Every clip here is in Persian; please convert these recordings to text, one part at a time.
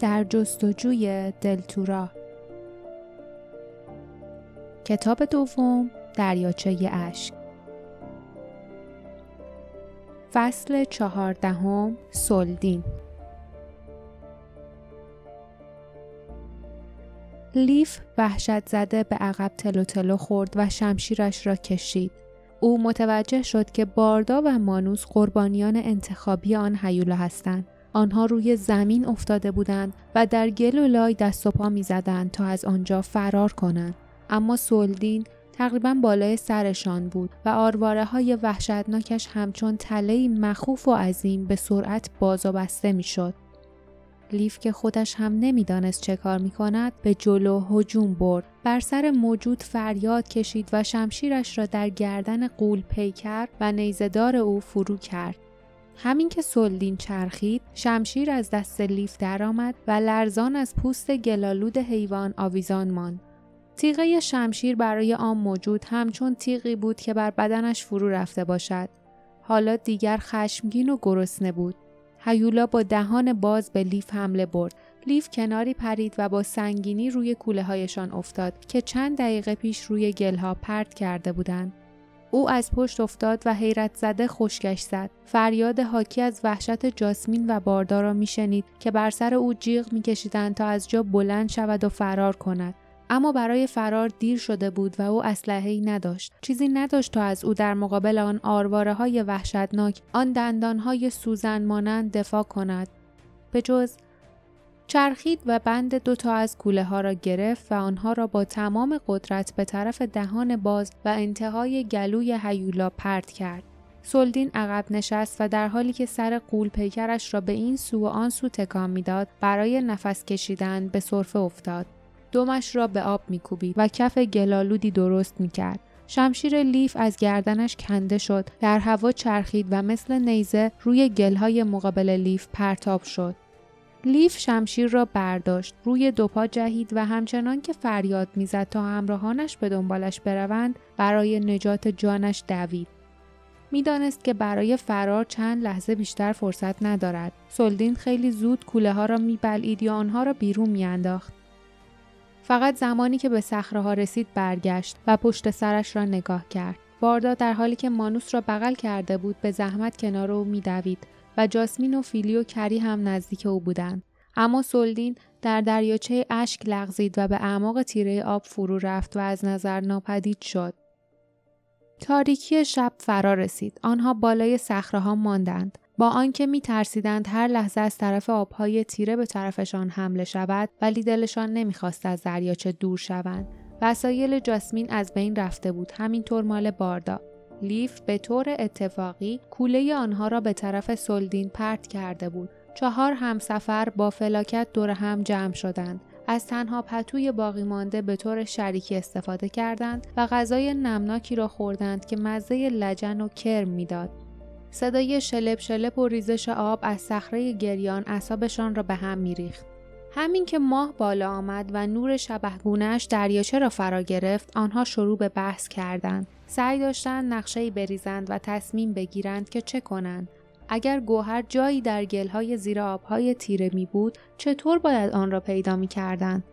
در جستجوی دلتورا کتاب دوم دریاچه اشک فصل چهاردهم سلدین لیف وحشت زده به عقب تلو تلو خورد و شمشیرش را کشید. او متوجه شد که باردا و مانوس قربانیان انتخابی آن هیولا هستند. آنها روی زمین افتاده بودند و در گل و لای دست و پا می زدند تا از آنجا فرار کنند. اما سولدین تقریبا بالای سرشان بود و آرواره های وحشتناکش همچون تله مخوف و عظیم به سرعت باز و بسته می. لیف که خودش هم نمی‌دانست چه کار می کند به جلو هجوم برد بر سر موجود فریاد کشید و شمشیرش را در گردن قول پیکر و نیزدار او فرو کرد همین که سلدین چرخید شمشیر از دست لیف درآمد و لرزان از پوست گلالود حیوان آویزان ماند تیغه شمشیر برای آن موجود همچون تیغی بود که بر بدنش فرو رفته باشد حالا دیگر خشمگین و گرسنه بود هیولا با دهان باز به لیف حمله برد. لیف کناری پرید و با سنگینی روی کوله هایشان افتاد که چند دقیقه پیش روی گلها پرت کرده بودند. او از پشت افتاد و حیرت زده خشکش زد. فریاد حاکی از وحشت جاسمین و باردار را میشنید که بر سر او جیغ میکشیدند تا از جا بلند شود و فرار کند. اما برای فرار دیر شده بود و او اسلحه نداشت چیزی نداشت تا از او در مقابل آن آرواره های وحشتناک آن دندان های سوزن مانند دفاع کند به جز چرخید و بند دوتا از کوله ها را گرفت و آنها را با تمام قدرت به طرف دهان باز و انتهای گلوی هیولا پرت کرد. سلدین عقب نشست و در حالی که سر قول پیکرش را به این سو و آن سو تکان می‌داد برای نفس کشیدن به صرفه افتاد. دمش را به آب میکوبید و کف گلالودی درست می‌کرد. شمشیر لیف از گردنش کنده شد در هوا چرخید و مثل نیزه روی گلهای مقابل لیف پرتاب شد لیف شمشیر را برداشت روی دو پا جهید و همچنان که فریاد می‌زد تا همراهانش به دنبالش بروند برای نجات جانش دوید. می‌دانست که برای فرار چند لحظه بیشتر فرصت ندارد. سلدین خیلی زود کوله ها را میبلعید یا آنها را بیرون میانداخت. فقط زمانی که به صخره رسید برگشت و پشت سرش را نگاه کرد. باردا در حالی که مانوس را بغل کرده بود به زحمت کنار او میدوید. و جاسمین و فیلی و کری هم نزدیک او بودند. اما سلدین در دریاچه اشک لغزید و به اعماق تیره آب فرو رفت و از نظر ناپدید شد. تاریکی شب فرا رسید. آنها بالای صخره ها ماندند. با آنکه می ترسیدند هر لحظه از طرف آبهای تیره به طرفشان حمله شود ولی دلشان نمی‌خواست از دریاچه دور شوند وسایل جاسمین از بین رفته بود همینطور مال باردا لیف به طور اتفاقی کوله آنها را به طرف سلدین پرت کرده بود. چهار همسفر با فلاکت دور هم جمع شدند. از تنها پتوی باقی مانده به طور شریکی استفاده کردند و غذای نمناکی را خوردند که مزه لجن و کرم می‌داد. صدای شلپ شلپ و ریزش آب از صخره گریان اصابشان را به هم میریخت. همین که ماه بالا آمد و نور شبهگونهش دریاچه را فرا گرفت آنها شروع به بحث کردند. سعی داشتند نقشهای بریزند و تصمیم بگیرند که چه کنند. اگر گوهر جایی در گلهای زیر آبهای تیره می بود چطور باید آن را پیدا می کردند؟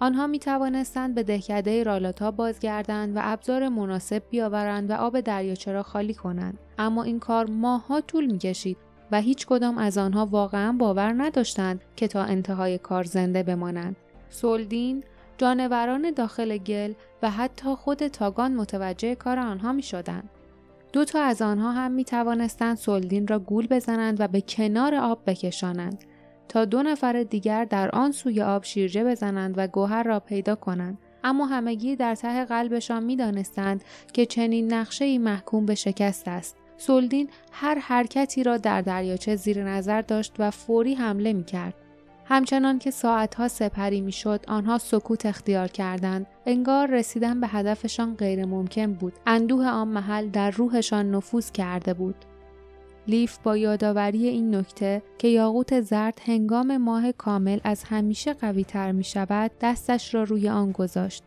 آنها می توانستند به دهکده رالاتا بازگردند و ابزار مناسب بیاورند و آب دریاچه را خالی کنند. اما این کار ماهها طول می کشید و هیچ کدام از آنها واقعا باور نداشتند که تا انتهای کار زنده بمانند. سولدین جانوران داخل گل و حتی خود تاگان متوجه کار آنها می شدند. دو تا از آنها هم می توانستند سولدین را گول بزنند و به کنار آب بکشانند تا دو نفر دیگر در آن سوی آب شیرجه بزنند و گوهر را پیدا کنند. اما همگی در ته قلبشان می‌دانستند که چنین نقشه ای محکوم به شکست است. سولدین هر حرکتی را در دریاچه زیر نظر داشت و فوری حمله می کرد. همچنان که ساعتها سپری می‌شد آنها سکوت اختیار کردند انگار رسیدن به هدفشان غیر ممکن بود اندوه آن محل در روحشان نفوذ کرده بود لیف با یادآوری این نکته که یاقوت زرد هنگام ماه کامل از همیشه قوی تر می شود دستش را روی آن گذاشت.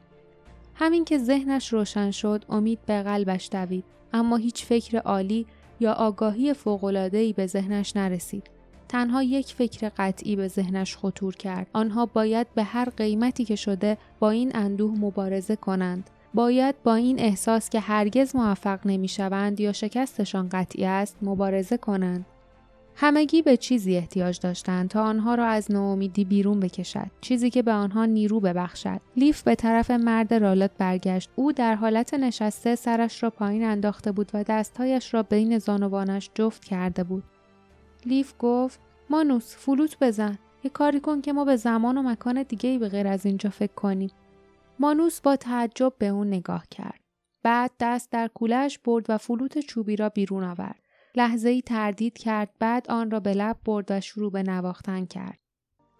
همین که ذهنش روشن شد امید به قلبش دوید اما هیچ فکر عالی یا آگاهی فوق‌العاده‌ای به ذهنش نرسید. تنها یک فکر قطعی به ذهنش خطور کرد. آنها باید به هر قیمتی که شده با این اندوه مبارزه کنند. باید با این احساس که هرگز موفق نمی‌شوند یا شکستشان قطعی است مبارزه کنند. همگی به چیزی احتیاج داشتند تا آنها را از ناامیدی بیرون بکشد. چیزی که به آنها نیرو ببخشد. لیف به طرف مرد رالات برگشت. او در حالت نشسته سرش را پایین انداخته بود و دستهایش را بین زانوانش جفت کرده بود. لیف گفت مانوس فلوت بزن. یه کاری کن که ما به زمان و مکان دیگه ای به غیر از اینجا فکر کنیم. مانوس با تعجب به اون نگاه کرد. بعد دست در کولش برد و فلوت چوبی را بیرون آورد. لحظه ای تردید کرد بعد آن را به لب برد و شروع به نواختن کرد.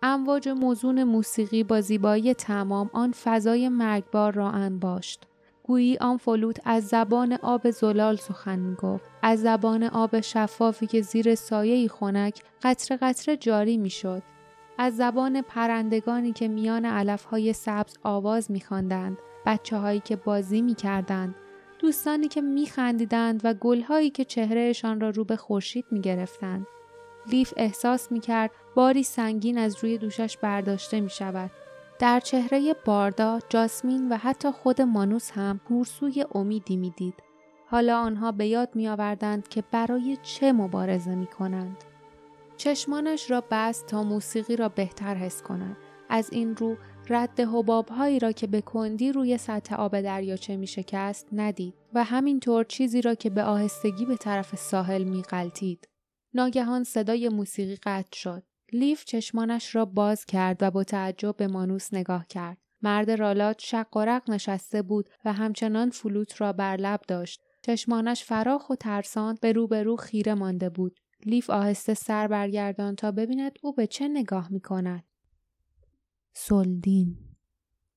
امواج موزون موسیقی با زیبایی تمام آن فضای مرگبار را انباشت. گویی آن فلوت از زبان آب زلال سخن می گفت. از زبان آب شفافی که زیر سایه خنک قطر قطره جاری می شد. از زبان پرندگانی که میان علفهای سبز آواز می خواندند. بچه هایی که بازی می کردند. دوستانی که میخندیدند و گلهایی که چهرهشان را رو به خورشید می‌گرفتند لیف احساس می‌کرد باری سنگین از روی دوشش برداشته می شود. در چهره باردا، جاسمین و حتی خود مانوس هم گورسوی امیدی می‌دید. حالا آنها به یاد می آوردند که برای چه مبارزه می کنند. چشمانش را بست تا موسیقی را بهتر حس کند. از این رو رد هایی را که به کندی روی سطح آب دریاچه می شکست ندید و همینطور چیزی را که به آهستگی به طرف ساحل می غلطید. ناگهان صدای موسیقی قطع شد. لیف چشمانش را باز کرد و با تعجب به مانوس نگاه کرد. مرد رالات شق و رق نشسته بود و همچنان فلوت را بر لب داشت. چشمانش فراخ و ترسان به روبرو خیره مانده بود. لیف آهسته سر برگردان تا ببیند او به چه نگاه می کند. سلدین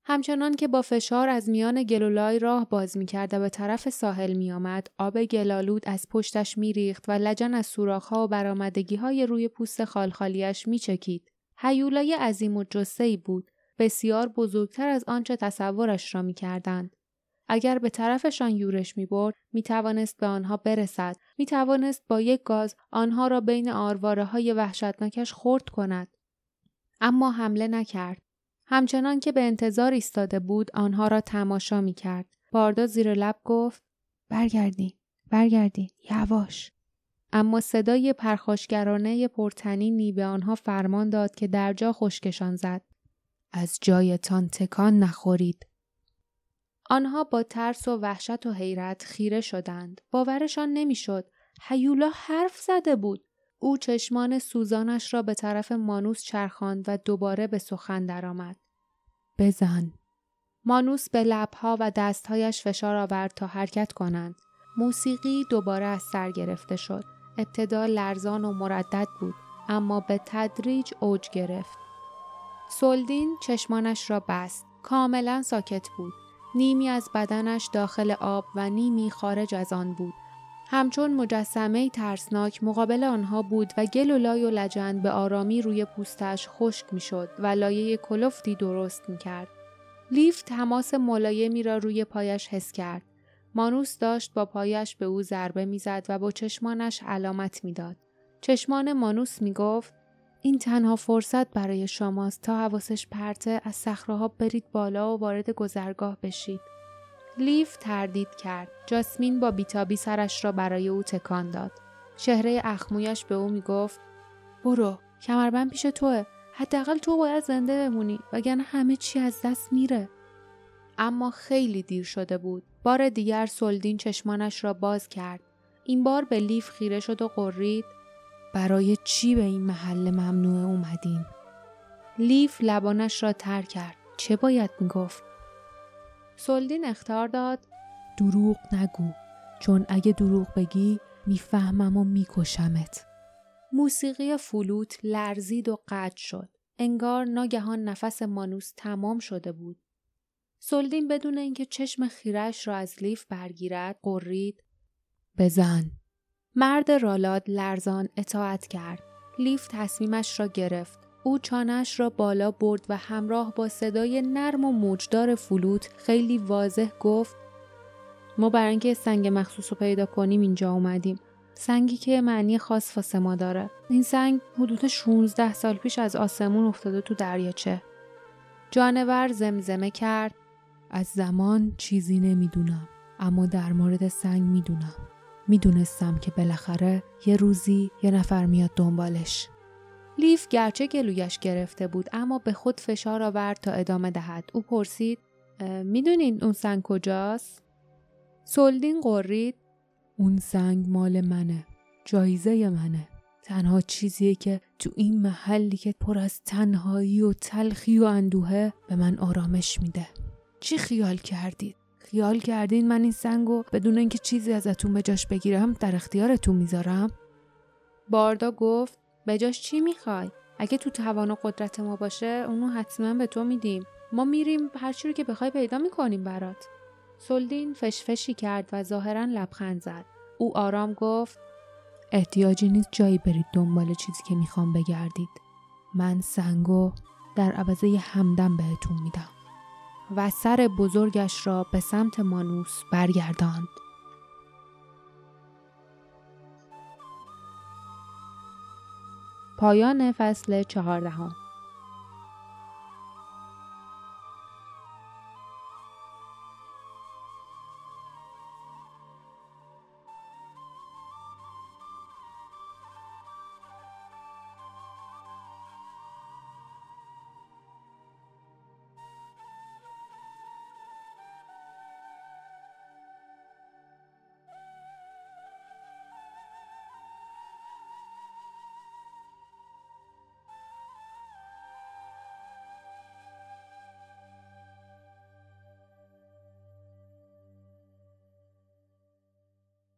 همچنان که با فشار از میان گلولای راه باز می کرد و به طرف ساحل می آمد، آب گلالود از پشتش می ریخت و لجن از سوراخ‌ها و برامدگی های روی پوست خالخالیش می چکید. حیولای عظیم و جسهی بود، بسیار بزرگتر از آنچه تصورش را می کردند. اگر به طرفشان یورش می برد، می توانست به آنها برسد. می توانست با یک گاز آنها را بین آرواره های وحشتناکش خورد کند. اما حمله نکرد. همچنان که به انتظار ایستاده بود آنها را تماشا می کرد. باردا زیر لب گفت برگردی برگردی یواش. اما صدای پرخاشگرانه پرتنینی به آنها فرمان داد که در جا خشکشان زد. از جایتان تکان نخورید. آنها با ترس و وحشت و حیرت خیره شدند. باورشان نمی‌شد هیولا حرف زده بود. او چشمان سوزانش را به طرف مانوس چرخاند و دوباره به سخن درآمد. بزن. مانوس به لبها و دستهایش فشار آورد تا حرکت کنند. موسیقی دوباره از سر گرفته شد. ابتدا لرزان و مردد بود اما به تدریج اوج گرفت. سلدین چشمانش را بست. کاملا ساکت بود. نیمی از بدنش داخل آب و نیمی خارج از آن بود. همچون مجسمه ترسناک مقابل آنها بود و گل و لای و لجن به آرامی روی پوستش خشک می‌شد و لایه کلفتی درست می‌کرد. لیف تماس ملایمی را روی پایش حس کرد. مانوس داشت با پایش به او ضربه می‌زد و با چشمانش علامت می‌داد. چشمان مانوس می‌گفت این تنها فرصت برای شماست تا حواسش پرته از صخرهها برید بالا و وارد گذرگاه بشید. لیف تردید کرد. جاسمین با بیتابی سرش را برای او تکان داد. چهره اخمویش به او می‌گفت برو کمربند پیش توه. حداقل تو باید زنده بمونی وگرنه همه چی از دست میره. اما خیلی دیر شده بود. بار دیگر سلدین چشمانش را باز کرد. این بار به لیف خیره شد و قرید برای چی به این محل ممنوع اومدین؟ لیف لبانش را تر کرد. چه باید می‌گفت؟ سلدین اختار داد. دروغ نگو چون اگه دروغ بگی می‌فهمم و میکشمت. موسیقی فلوت لرزید و قطع شد. انگار ناگهان نفس مانوس تمام شده بود. سلدین بدون اینکه چشم خیرش را از لیف برگیرد قرید. بزن. مرد رالاد لرزان اطاعت کرد. لیف تصمیمش را گرفت. او چانش را بالا برد و همراه با صدای نرم و موجدار فلوت خیلی واضح گفت ما برای اینکه سنگ مخصوص رو پیدا کنیم اینجا اومدیم. سنگی که معنی خاص واسه ما داره. این سنگ حدود 16 سال پیش از آسمون افتاده تو دریاچه. جانور زمزمه کرد. از زمان چیزی نمی‌دونم اما در مورد سنگ می‌دونم. می‌دونستم که بالاخره یه روزی یه نفر میاد دنبالش. لیف گرچه گلویش گرفته بود اما به خود فشار آورد تا ادامه دهد. او پرسید می‌دونین اون سنگ کجاست؟ سلدین قرید اون سنگ مال منه جایزه منه. تنها چیزیه که تو این محلی که پر از تنهایی و تلخی و اندوهه به من آرامش میده. چی خیال کردید؟ خیال کردین من این سنگو بدون اینکه چیزی ازتون به جاش بگیرم در اختیارتون می‌ذارم؟ باردا گفت به جاش چی می‌خوای؟ اگه تو توان و قدرت ما باشه اونو حتما به تو میدیم. ما میریم هر چی رو که بخوای پیدا می‌کنیم برات. سلدین فشفشی کرد و ظاهرا لبخند زد. او آرام گفت احتیاجی نیست جایی برید دنبال چیزی که می‌خوام بگردید. من سنگو در عوضه همدم بهتون میدم. و سر بزرگش را به سمت مانوس برگرداند. پایان فصل چهاردهم.